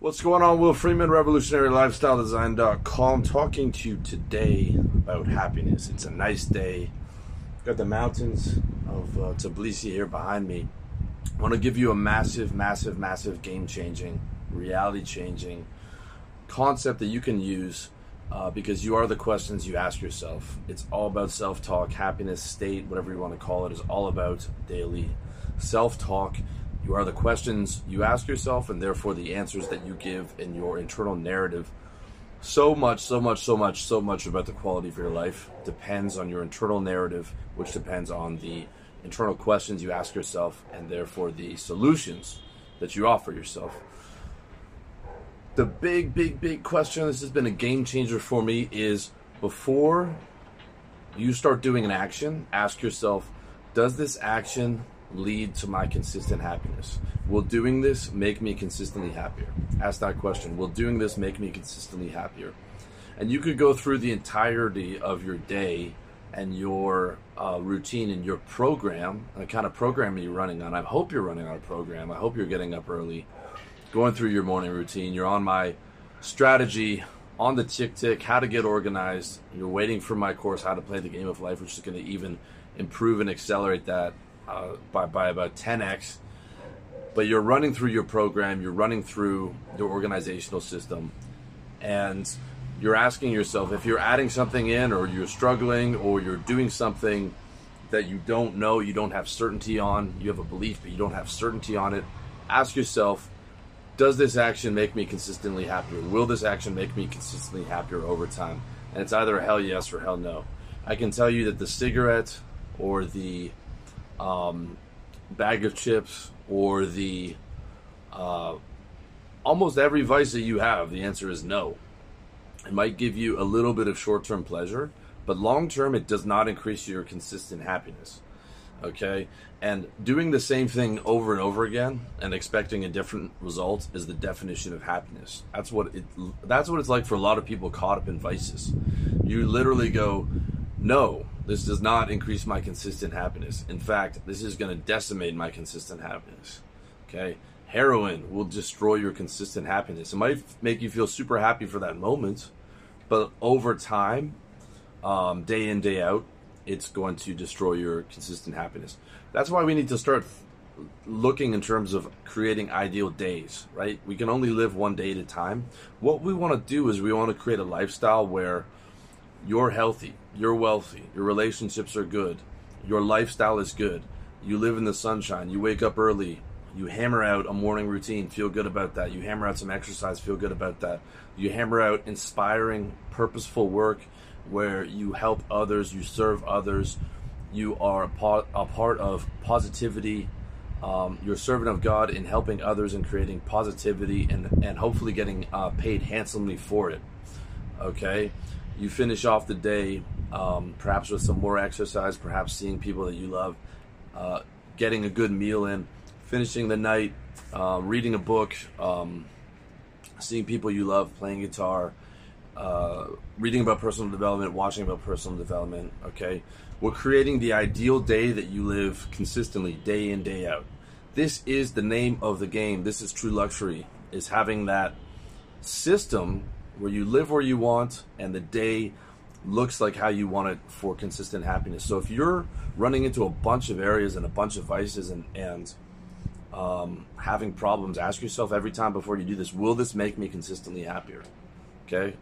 What's going on, Will Freeman, RevolutionaryLifestyleDesign.com, talking to you today about happiness. It's a nice day. Got the mountains of uh, Tbilisi here behind me. I want to give you a massive, massive, massive game changing, reality changing concept that you can use uh, because you are the questions you ask yourself. It's all about self talk, happiness, state, whatever you want to call it, is all about daily self talk you are the questions you ask yourself, and therefore the answers that you give in your internal narrative. So much, so much, so much, so much about the quality of your life depends on your internal narrative, which depends on the internal questions you ask yourself, and therefore the solutions that you offer yourself. The big, big, big question, this has been a game changer for me, is before you start doing an action, ask yourself, does this action lead to my consistent happiness? Will doing this make me consistently happier? Ask that question. Will doing this make me consistently happier? And you could go through the entirety of your day and your uh, routine and your program, the kind of program you're running on. I hope you're running on a program. I hope you're getting up early, going through your morning routine. You're on my strategy on the TickTick, how to get organized. You're waiting for my course, How to Play the Game of Life, which is going to even improve and accelerate that uh, by, by about 10x. But you're running through your program, you're running through your organizational system, and you're asking yourself if you're adding something in, or you're struggling, or you're doing something that you don't know, you don't have certainty on, you have a belief, but you don't have certainty on it. Ask yourself, does this action make me consistently happier? Will this action make me consistently happier over time? And it's either a hell yes or hell no. I can tell you that the cigarette or the um, bag of chips or the uh, almost every vice that you have, the answer is no. It might give you a little bit of short term pleasure, but long term, it does not increase your consistent happiness. Okay? And doing the same thing over and over again and expecting a different result is the definition of happiness. That's what it that's what it's like for a lot of people caught up in vices. You literally go, "No, this does not increase my consistent happiness. In fact, this is going to decimate my consistent happiness. Okay? Heroin will destroy your consistent happiness. It might make you feel super happy for that moment, but over time, um, day in, day out, it's going to destroy your consistent happiness. That's why we need to start looking in terms of creating ideal days, right? We can only live one day at a time. What we want to do is we want to create a lifestyle where you're healthy, you're wealthy, your relationships are good, your lifestyle is good, you live in the sunshine, you wake up early, you hammer out a morning routine, feel good about that. You hammer out some exercise, feel good about that. You hammer out inspiring, purposeful work where you help others, you serve others, you are a part, a part of positivity. Um, you're a servant of God in helping others and creating positivity and, and hopefully getting uh, paid handsomely for it. Okay? You finish off the day um, perhaps with some more exercise, perhaps seeing people that you love, uh, getting a good meal in, finishing the night, uh, reading a book, um, seeing people you love, playing guitar, uh, reading about personal development, watching about personal development. Okay, we're creating the ideal day that you live consistently, day in, day out. This is the name of the game. This is true luxury. Is having that system where you live where you want and the day looks like how you want it for consistent happiness. So if you're running into a bunch of areas and a bunch of vices and and um, having problems, ask yourself every time before you do this: Will this make me consistently happier? Okay.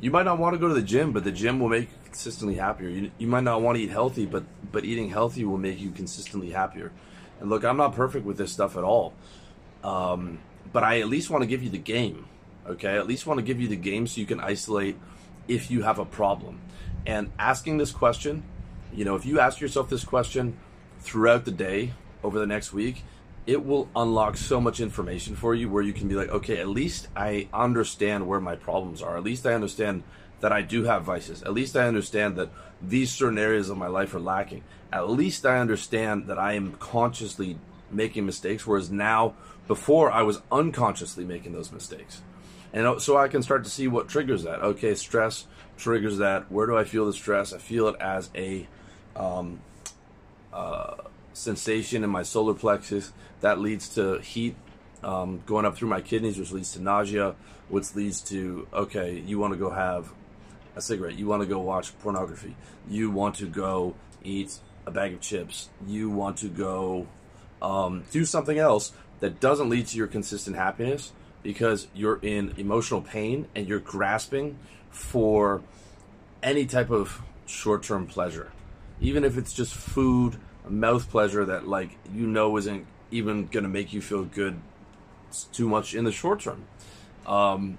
You might not want to go to the gym, but the gym will make you consistently happier. You, you might not want to eat healthy, but but eating healthy will make you consistently happier. And look, I'm not perfect with this stuff at all, um, but I at least want to give you the game okay? At least want to give you the game so you can isolate if you have a problem. And asking this question, you know, if you ask yourself this question throughout the day over the next week, it will unlock so much information for you where you can be like, okay, at least I understand where my problems are. At least I understand that I do have vices. At least I understand that these certain areas of my life are lacking. At least I understand that I am consciously making mistakes, whereas now, before, I was unconsciously making those mistakes and so I can start to see what triggers that. Okay, stress triggers that. Where do I feel the stress? I feel it as a um, uh, sensation in my solar plexus that leads to heat um, going up through my kidneys, which leads to nausea, which leads to okay, you want to go have a cigarette, you want to go watch pornography, you want to go eat a bag of chips, you want to go um, do something else that doesn't lead to your consistent happiness because you're in emotional pain and you're grasping for any type of short-term pleasure. Even if it's just food mouth pleasure that like you know isn't even going to make you feel good too much in the short term. Um,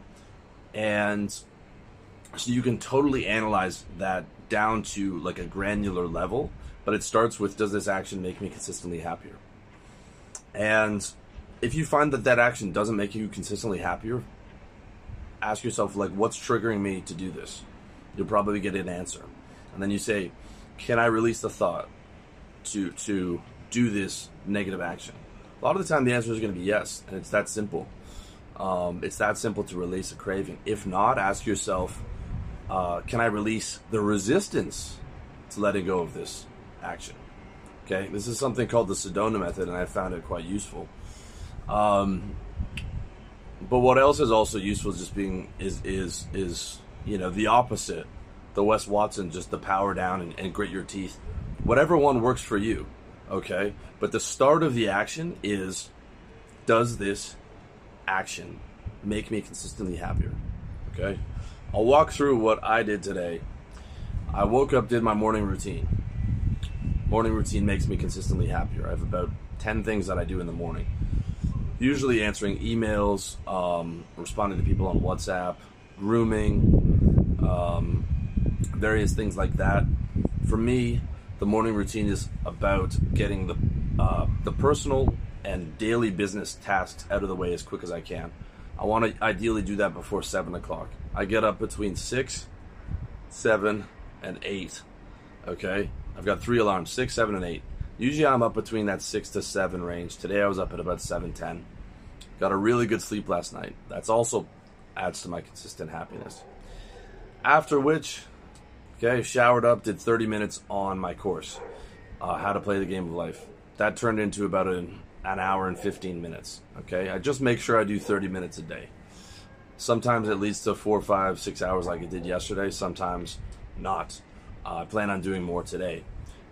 and so you can totally analyze that down to like a granular level but it starts with does this action make me consistently happier? And if you find that that action doesn't make you consistently happier ask yourself like what's triggering me to do this? You'll probably get an answer. And then you say can i release the thought to to do this negative action? A lot of the time the answer is going to be yes and it's that simple. Um, it's that simple to release a craving. If not ask yourself uh, can i release the resistance to letting go of this action? Okay? This is something called the Sedona Method and i found it quite useful um, but what else is also useful is just being is is is you know the opposite. The Wes Watson just the power down and, and grit your teeth. Whatever one works for you okay? But the start of the action is does this action make me consistently happier okay? I'll walk through what i did today. I woke up did my morning routine. Morning routine makes me consistently happier. I have about 10 things that i do in the morning usually answering emails, um, responding to people on WhatsApp, grooming, um, various things like that. For me, the morning routine is about getting the uh, the personal and daily business tasks out of the way as quick as I can. I want to ideally do that before seven o'clock. I get up between six, seven, and eight. Okay, I've got three alarms: six, seven, and eight. Usually I'm up between that six to seven range. Today I was up at about seven ten. Got a really good sleep last night. That's also adds to my consistent happiness. After which, okay, showered up, did 30 minutes on my course, uh, how to play the game of life. That turned into about an, an hour and 15 minutes. Okay, I just make sure I do 30 minutes a day. Sometimes it leads to four, five, six hours like it did yesterday. Sometimes not. Uh, I plan on doing more today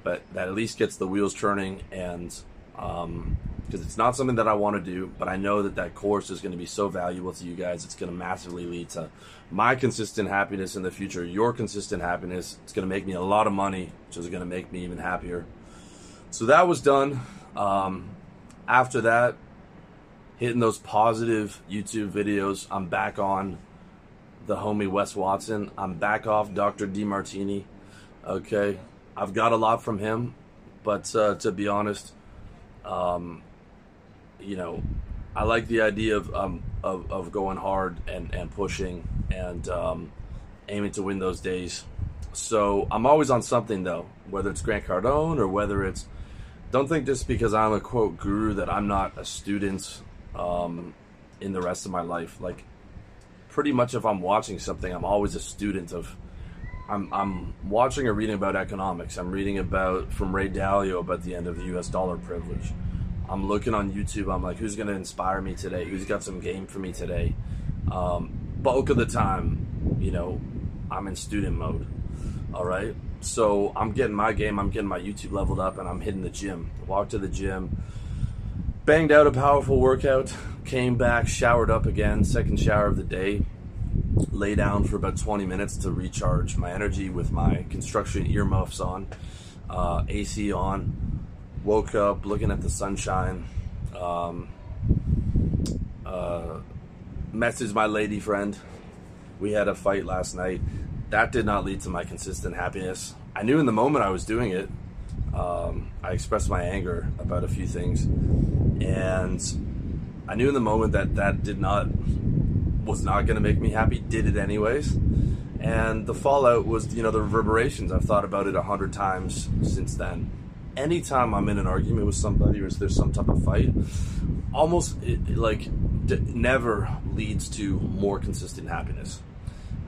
but that at least gets the wheels turning and um, because it's not something that I want to do, but I know that that course is going to be so valuable to you guys. It's going to massively lead to my consistent happiness in the future, your consistent happiness. It's going to make me a lot of money, which is going to make me even happier. So that was done. Um, after that, hitting those positive YouTube videos, I'm back on the homie Wes Watson. I'm back off Dr. Demartini. Okay, I've got a lot from him, but uh, to be honest, um, you know, I like the idea of um, of, of, going hard and, and pushing and um, aiming to win those days. So I'm always on something though, whether it's Grant Cardone or whether it's. Don't think just because I'm a quote guru that I'm not a student um, in the rest of my life. Like, pretty much if I'm watching something, I'm always a student of I'm, I'm watching or reading about economics. I'm reading about from Ray Dalio about the end of the U.S. dollar privilege. I'm looking on YouTube. I'm like, who's going to inspire me today? Who's got some game for me today? Um, bulk of the time, you know, I'm in student mode. All right. So I'm getting my game. I'm getting my YouTube leveled up, and I'm hitting the gym. Walk to the gym. Banged out a powerful workout. Came back, showered up again. Second shower of the day lay down for about 20 minutes to recharge my energy with my construction earmuffs on, uh, AC on. Woke up looking at the sunshine. Um, uh, messaged my lady friend. We had a fight last night. That did not lead to my consistent happiness. I knew in the moment I was doing it. Um, I expressed my anger about a few things, and I knew in the moment that that did not was not going to make me happy, did it anyways. And the fallout was, you know, the reverberations. I've thought about it a hundred times since then. Anytime I'm in an argument with somebody or there's some type of fight, almost it, like d- never leads to more consistent happiness.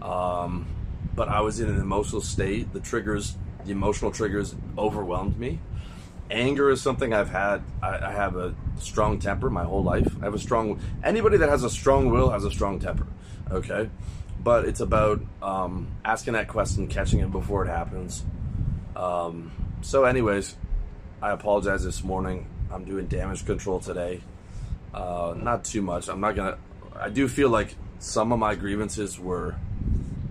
Um, but I was in an emotional state. The triggers, the emotional triggers overwhelmed me. Anger is something I've had. I, I, have a strong temper my whole life. I have a strong. Anybody that has a strong will has a strong temper. Okay, but it's about um, asking that question, catching it before it happens. Um, so, anyways, I apologize this morning. I'm doing damage control today. Uh, not too much. I'm not gonna. I do feel like some of my grievances were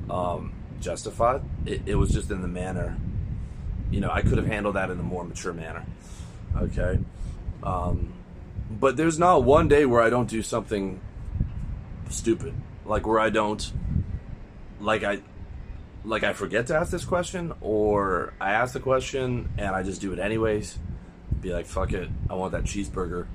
um, justified. It, it was just in the manner you know, I could have handled that in a more mature manner. Okay. Um, but there's not one day where I don't do something stupid, like where I don't, like I, like I forget to ask this question, or I ask the question and I just do it anyways. Be like, fuck it, I want that cheeseburger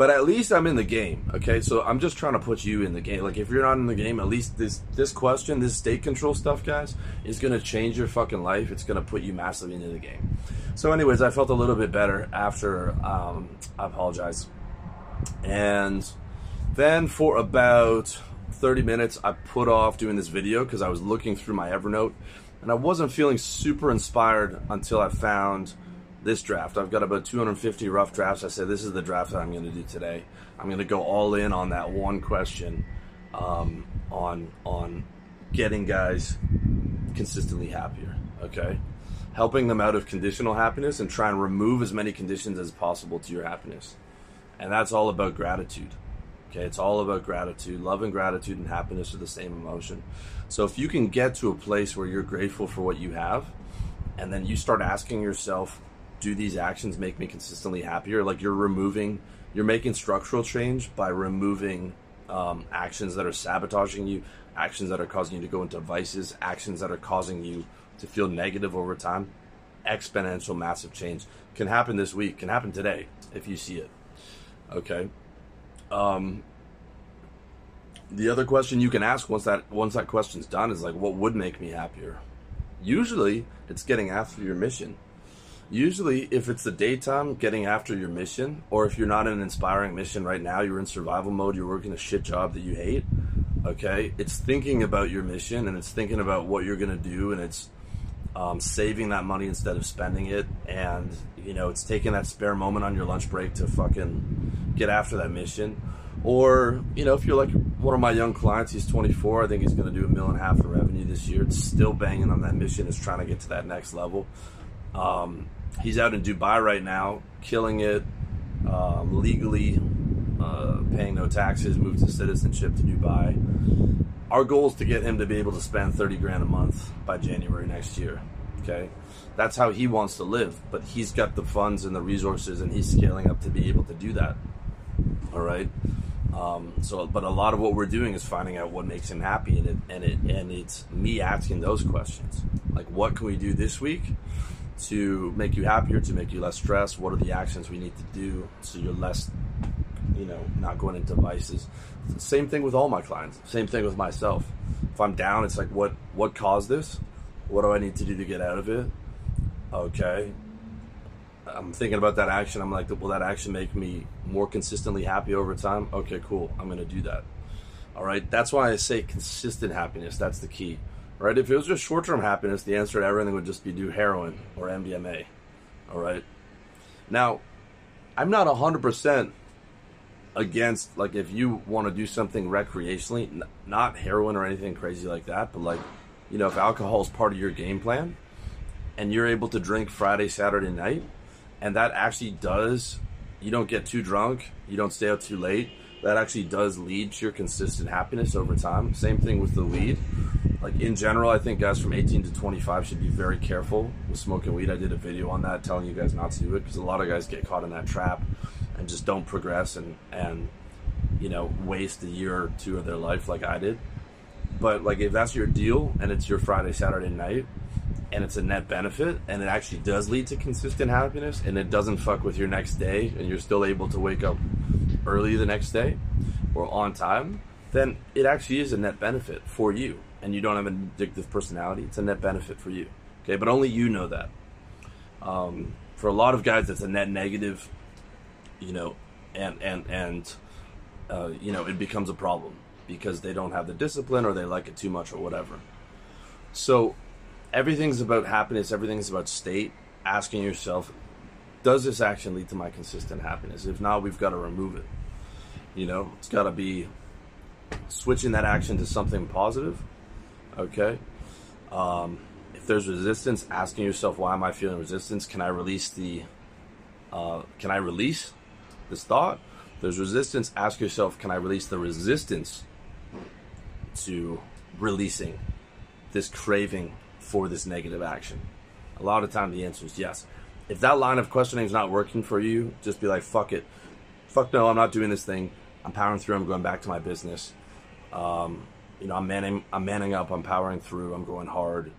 but at least I'm in the game. Okay, so I'm just trying to put you in the game. Like if you're not in the game, at least this this question, this state control stuff, guys, is gonna change your fucking life. It's gonna put you massively into the game. So, anyways, I felt a little bit better after. Um, I apologize. And then for about 30 minutes, I put off doing this video because I was looking through my Evernote and I wasn't feeling super inspired until I found this draft. I've got about 250 rough drafts. I said this is the draft that I'm going to do today. I'm going to go all in on that one question um, on on getting guys consistently happier. Okay, helping them out of conditional happiness and try and remove as many conditions as possible to your happiness, and that's all about gratitude. Okay, it's all about gratitude. Love and gratitude and happiness are the same emotion. So if you can get to a place where you're grateful for what you have, and then you start asking yourself do these actions make me consistently happier? Like you're removing, you're making structural change by removing um, actions that are sabotaging you, actions that are causing you to go into vices, actions that are causing you to feel negative over time. Exponential, massive change can happen this week, can happen today if you see it. Okay. Um, the other question you can ask once that once that question's done is like, what would make me happier? Usually, it's getting after your mission Usually, if it's the daytime, getting after your mission, or if you're not in an inspiring mission right now, you're in survival mode, you're working a shit job that you hate, okay? It's thinking about your mission and it's thinking about what you're going to do and it's um, saving that money instead of spending it. And, you know, it's taking that spare moment on your lunch break to fucking get after that mission. Or, you know, if you're like one of my young clients, he's 24, I think he's going to do a million and a half in revenue this year. It's still banging on that mission, is trying to get to that next level. Um, he's out in Dubai right now, killing it, um, legally uh, paying no taxes, moved his citizenship to Dubai. Our goal is to get him to be able to spend 30 grand a month by January next year. Okay, that's how he wants to live, but he's got the funds and the resources, and he's scaling up to be able to do that. All right. Um, so, but a lot of what we're doing is finding out what makes him happy, and it, and it and it's me asking those questions, like what can we do this week to make you happier, to make you less stressed? What are the actions we need to do so you're less, you know, not going into vices? Same thing with all my clients. Same thing with myself. If I'm down, it's like, what what caused this? What do I need to do to get out of it? Okay. I'm thinking about that action. I'm like, will that action make me more consistently happy over time? Okay, cool. I'm going to do that. All right. That's why I say consistent happiness. That's the key right? If it was just short term happiness, the answer to everything would just be do heroin or MDMA, all right? Now, I'm not 100% against, like, if you want to do something recreationally, n- not heroin or anything crazy like that, but like, you know, if alcohol is part of your game plan and you're able to drink Friday, Saturday night, and that actually does, you don't get too drunk, you don't stay out too late, that actually does lead to your consistent happiness over time. Same thing with the weed like in general, I think guys from 18 to 25 should be very careful with smoking weed. I did a video on that telling you guys not to do it because a lot of guys get caught in that trap and just don't progress and and you know waste a year or two of their life like I did. But like if that's your deal and it's your Friday Saturday night and it's a net benefit and it actually does lead to consistent happiness and it doesn't fuck with your next day and you're still able to wake up early the next day or on time, then it actually is a net benefit for you and you don't have an addictive personality, it's a net benefit for you. Okay, but only you know that. Um, for a lot of guys, it's a net negative, you know, and and and uh, you know it becomes a problem because they don't have the discipline or they like it too much or whatever. So everything's about happiness. Everything's about state. Asking yourself, does this action lead to my consistent happiness? If not, we've got to remove it. You know, it's got to be switching that action to something positive. Okay. Um, if there's resistance, asking yourself, why am I feeling resistance? Can I release the, uh, can I release this thought? If there's resistance, ask yourself, can I release the resistance to releasing this craving for this negative action? A lot of time the answer is yes. If that line of questioning is not working for you, just be like, fuck it. Fuck no, I'm not doing this thing. I'm powering through. I'm going back to my business. Um, you know, I'm manning, I'm manning up. I'm powering through. I'm going hard.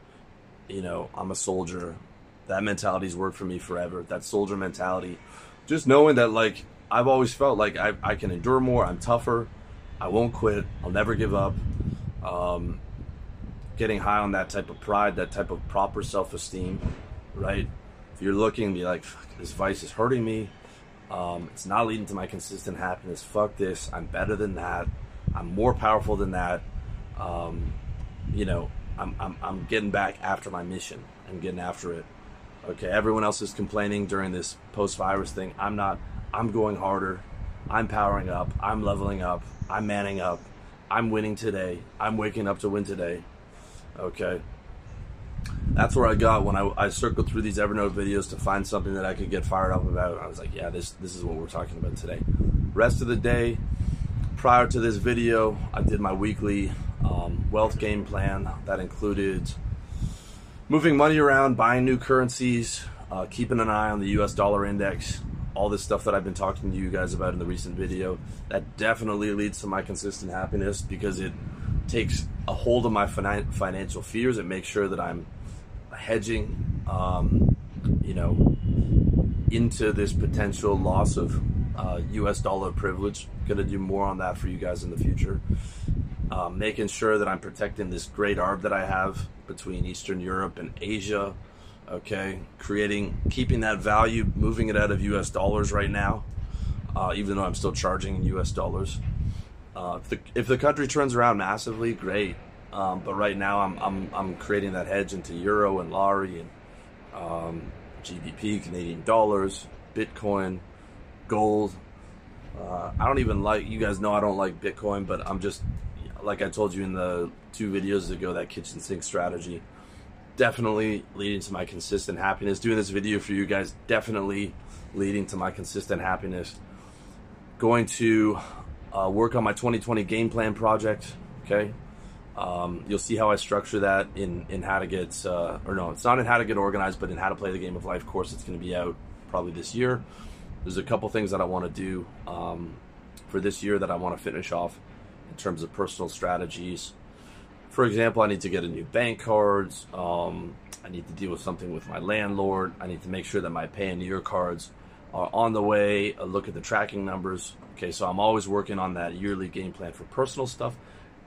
You know, I'm a soldier. That mentality's worked for me forever. That soldier mentality, just knowing that like I've always felt like I, I can endure more. I'm tougher. I won't quit. I'll never give up. Um, getting high on that type of pride, that type of proper self-esteem, right? If you're looking, be like, this vice is hurting me. Um, it's not leading to my consistent happiness. Fuck this. I'm better than that. I'm more powerful than that. Um, you know, I'm, I'm, I'm getting back after my mission. I'm getting after it. Okay, everyone else is complaining during this post virus thing. I'm not. I'm going harder. I'm powering up. I'm leveling up. I'm manning up. I'm winning today. I'm waking up to win today. Okay. That's where I got when I, I circled through these Evernote videos to find something that I could get fired up about. I was like, yeah, this this is what we're talking about today. Rest of the day, prior to this video, I did my weekly um, wealth game plan that included moving money around, buying new currencies, uh, keeping an eye on the US dollar index, all this stuff that I've been talking to you guys about in the recent video. That definitely leads to my consistent happiness because it takes a hold of my financial fears. It makes sure that I'm hedging, um, you know, into this potential loss of uh, U.S. dollar privilege. Going to do more on that for you guys in the future. Um, making sure that I'm protecting this great arb that I have between Eastern Europe and Asia. Okay, creating, keeping that value, moving it out of U.S. dollars right now, uh, even though I'm still charging in U.S. dollars. Uh, if the if the country turns around massively, great. Um, but right now, I'm, I'm I'm creating that hedge into euro and lari and um, GBP, Canadian dollars, Bitcoin, gold. Uh, I don't even like you guys know I don't like Bitcoin, but I'm just like I told you in the two videos ago that kitchen sink strategy. Definitely leading to my consistent happiness. Doing this video for you guys, definitely leading to my consistent happiness. Going to uh, work on my 2020 game plan project. Okay, um, you'll see how I structure that in in how to get uh, or no, it's not in how to get organized, but in how to play the game of life course. It's going to be out probably this year. There's a couple things that I want to do um, for this year that I want to finish off in terms of personal strategies. For example, I need to get a new bank cards. Um, I need to deal with something with my landlord. I need to make sure that my Payoneer cards are on the way. A look at the tracking numbers. Okay, so I'm always working on that yearly game plan for personal stuff.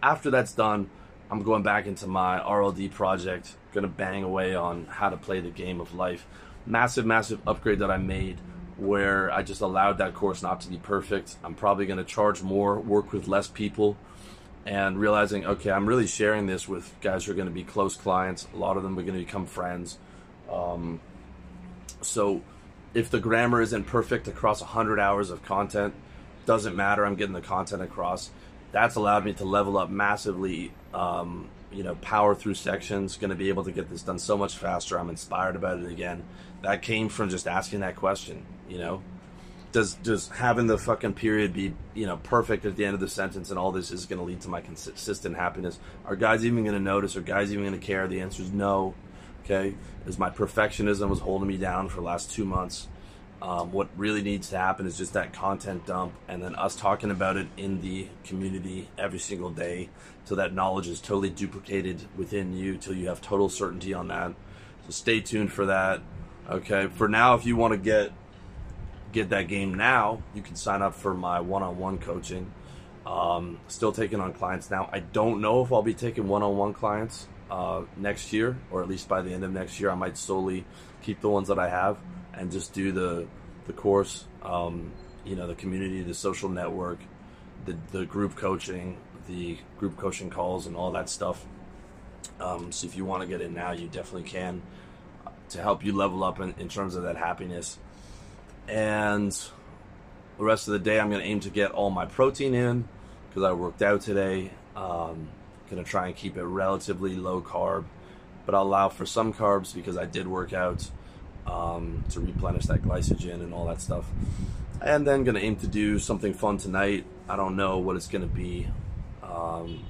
After that's done, I'm going back into my RLD project. Gonna bang away on how to play the game of life. Massive, massive upgrade that I made where I just allowed that course not to be perfect. I'm probably gonna charge more, work with less people, and realizing, okay, I'm really sharing this with guys who are gonna be close clients. A lot of them are gonna become friends. Um, so if the grammar isn't perfect across 100 hours of content, doesn't matter. I'm getting the content across. That's allowed me to level up massively. Um, you know, power through sections. Going to be able to get this done so much faster. I'm inspired about it again. That came from just asking that question. You know, does does having the fucking period be you know perfect at the end of the sentence and all this is going to lead to my consistent happiness? Are guys even going to notice? Are guys even going to care? The answer is no. Okay, is my perfectionism was holding me down for the last two months. Um, what really needs to happen is just that content dump and then us talking about it in the community every single day so that knowledge is totally duplicated within you till you have total certainty on that. So stay tuned for that. Okay. For now, if you want to get get that game now, you can sign up for my one-on-one coaching. Um, still taking on clients now. I don't know if I'll be taking one-on-one clients uh, next year, or at least by the end of next year. I might solely keep the ones that I have and just do the the course, um, you know, the community, the social network, the the group coaching, the group coaching calls, and all that stuff. Um, so if you want to get in now, you definitely can to help you level up in, in terms of that happiness. and the rest of the day I'm going to aim to get all my protein in because I worked out today. Um, going to try and keep it relatively low carb, but I'll allow for some carbs because I did work out um, to replenish that glycogen and all that stuff. And then going to aim to do something fun tonight. I don't know what it's going to be. Um,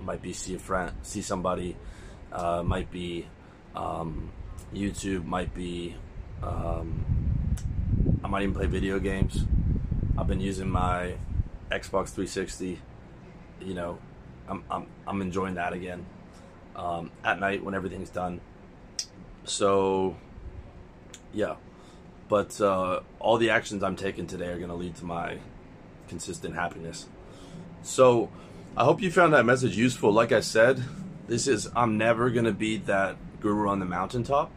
might be see a friend, see somebody. Uh, might be um, YouTube. Might be. Um, I might even play video games. I've been using my Xbox 360. You know, I'm I'm, I'm enjoying that again um, at night when everything's done. So, yeah. But uh, all the actions I'm taking today are going to lead to my consistent happiness. So, I hope you found that message useful. Like I said, this is I'm never going to be that guru on the mountaintop.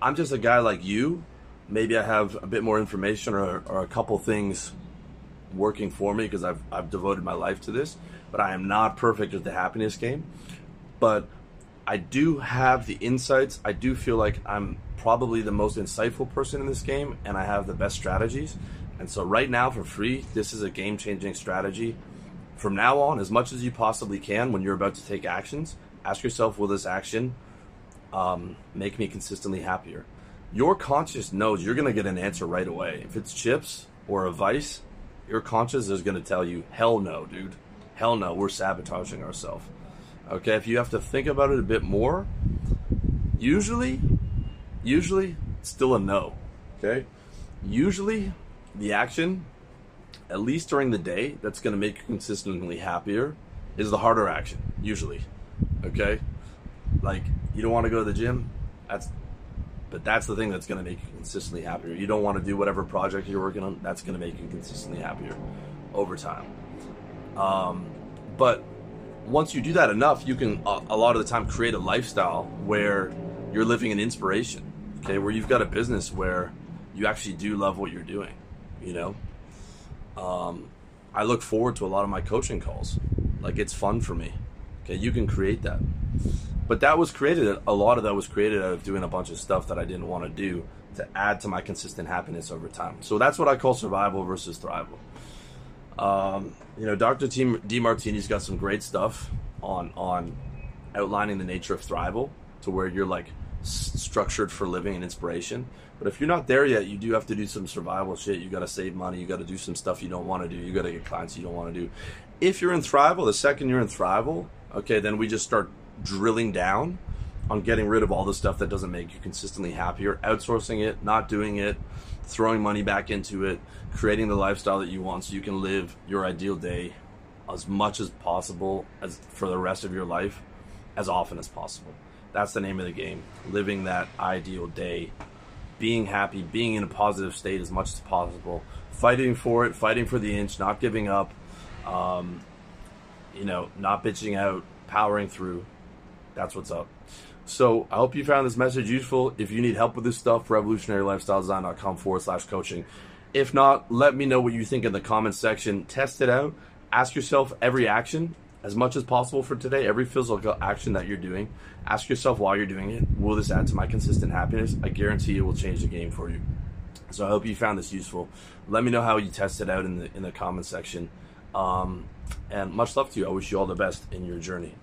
I'm just a guy like you. Maybe I have a bit more information or, or a couple things working for me because I've, I've devoted my life to this, but I am not perfect at the happiness game. But I do have the insights. I do feel like I'm probably the most insightful person in this game, and I have the best strategies. And so, right now, for free, this is a game changing strategy. From now on, as much as you possibly can when you're about to take actions, ask yourself will this action um, make me consistently happier? Your conscious knows you're going to get an answer right away. If it's chips or a vice, your conscience is going to tell you, hell no, dude. Hell no, we're sabotaging ourselves. Okay, if you have to think about it a bit more, usually, usually, still a no. Okay? Usually, the action, at least during the day, that's going to make you consistently happier is the harder action, usually. Okay? Like, you don't want to go to the gym? That's but that's the thing that's going to make you consistently happier. You don't want to do whatever project you're working on. That's going to make you consistently happier over time. Um, but once you do that enough, you can a, a lot of the time create a lifestyle where you're living an inspiration. Okay, where you've got a business where you actually do love what you're doing. You know, um, I look forward to a lot of my coaching calls. Like it's fun for me. Okay, you can create that. But that was created, a lot of that was created out of doing a bunch of stuff that I didn't want to do to add to my consistent happiness over time. So that's what I call survival versus thrival. Um, you know, Dr. team Demartini's got some great stuff on on outlining the nature of thrival to where you're like structured for living and inspiration. But if you're not there yet, you do have to do some survival shit. You got to save money. You got to do some stuff you don't want to do. You got to get clients you don't want to do. If you're in thrival, the second you're in thrival, okay, then we just start drilling down on getting rid of all the stuff that doesn't make you consistently happier, outsourcing it, not doing it, throwing money back into it, creating the lifestyle that you want so you can live your ideal day as much as possible as for the rest of your life as often as possible. That's the name of the game. Living that ideal day, being happy, being in a positive state as much as possible, fighting for it, fighting for the inch, not giving up, um, you know, not bitching out, powering through, that's what's up. So I hope you found this message useful. If you need help with this stuff, revolutionarylifestyledesign.com forward slash coaching. If not, let me know what you think in the comments section. Test it out. Ask yourself every action as much as possible for today, every physical action that you're doing. Ask yourself while you're doing it, will this add to my consistent happiness? I guarantee it will change the game for you. So I hope you found this useful. Let me know how you test it out in the in the comment section. Um, and much love to you. I wish you all the best in your journey.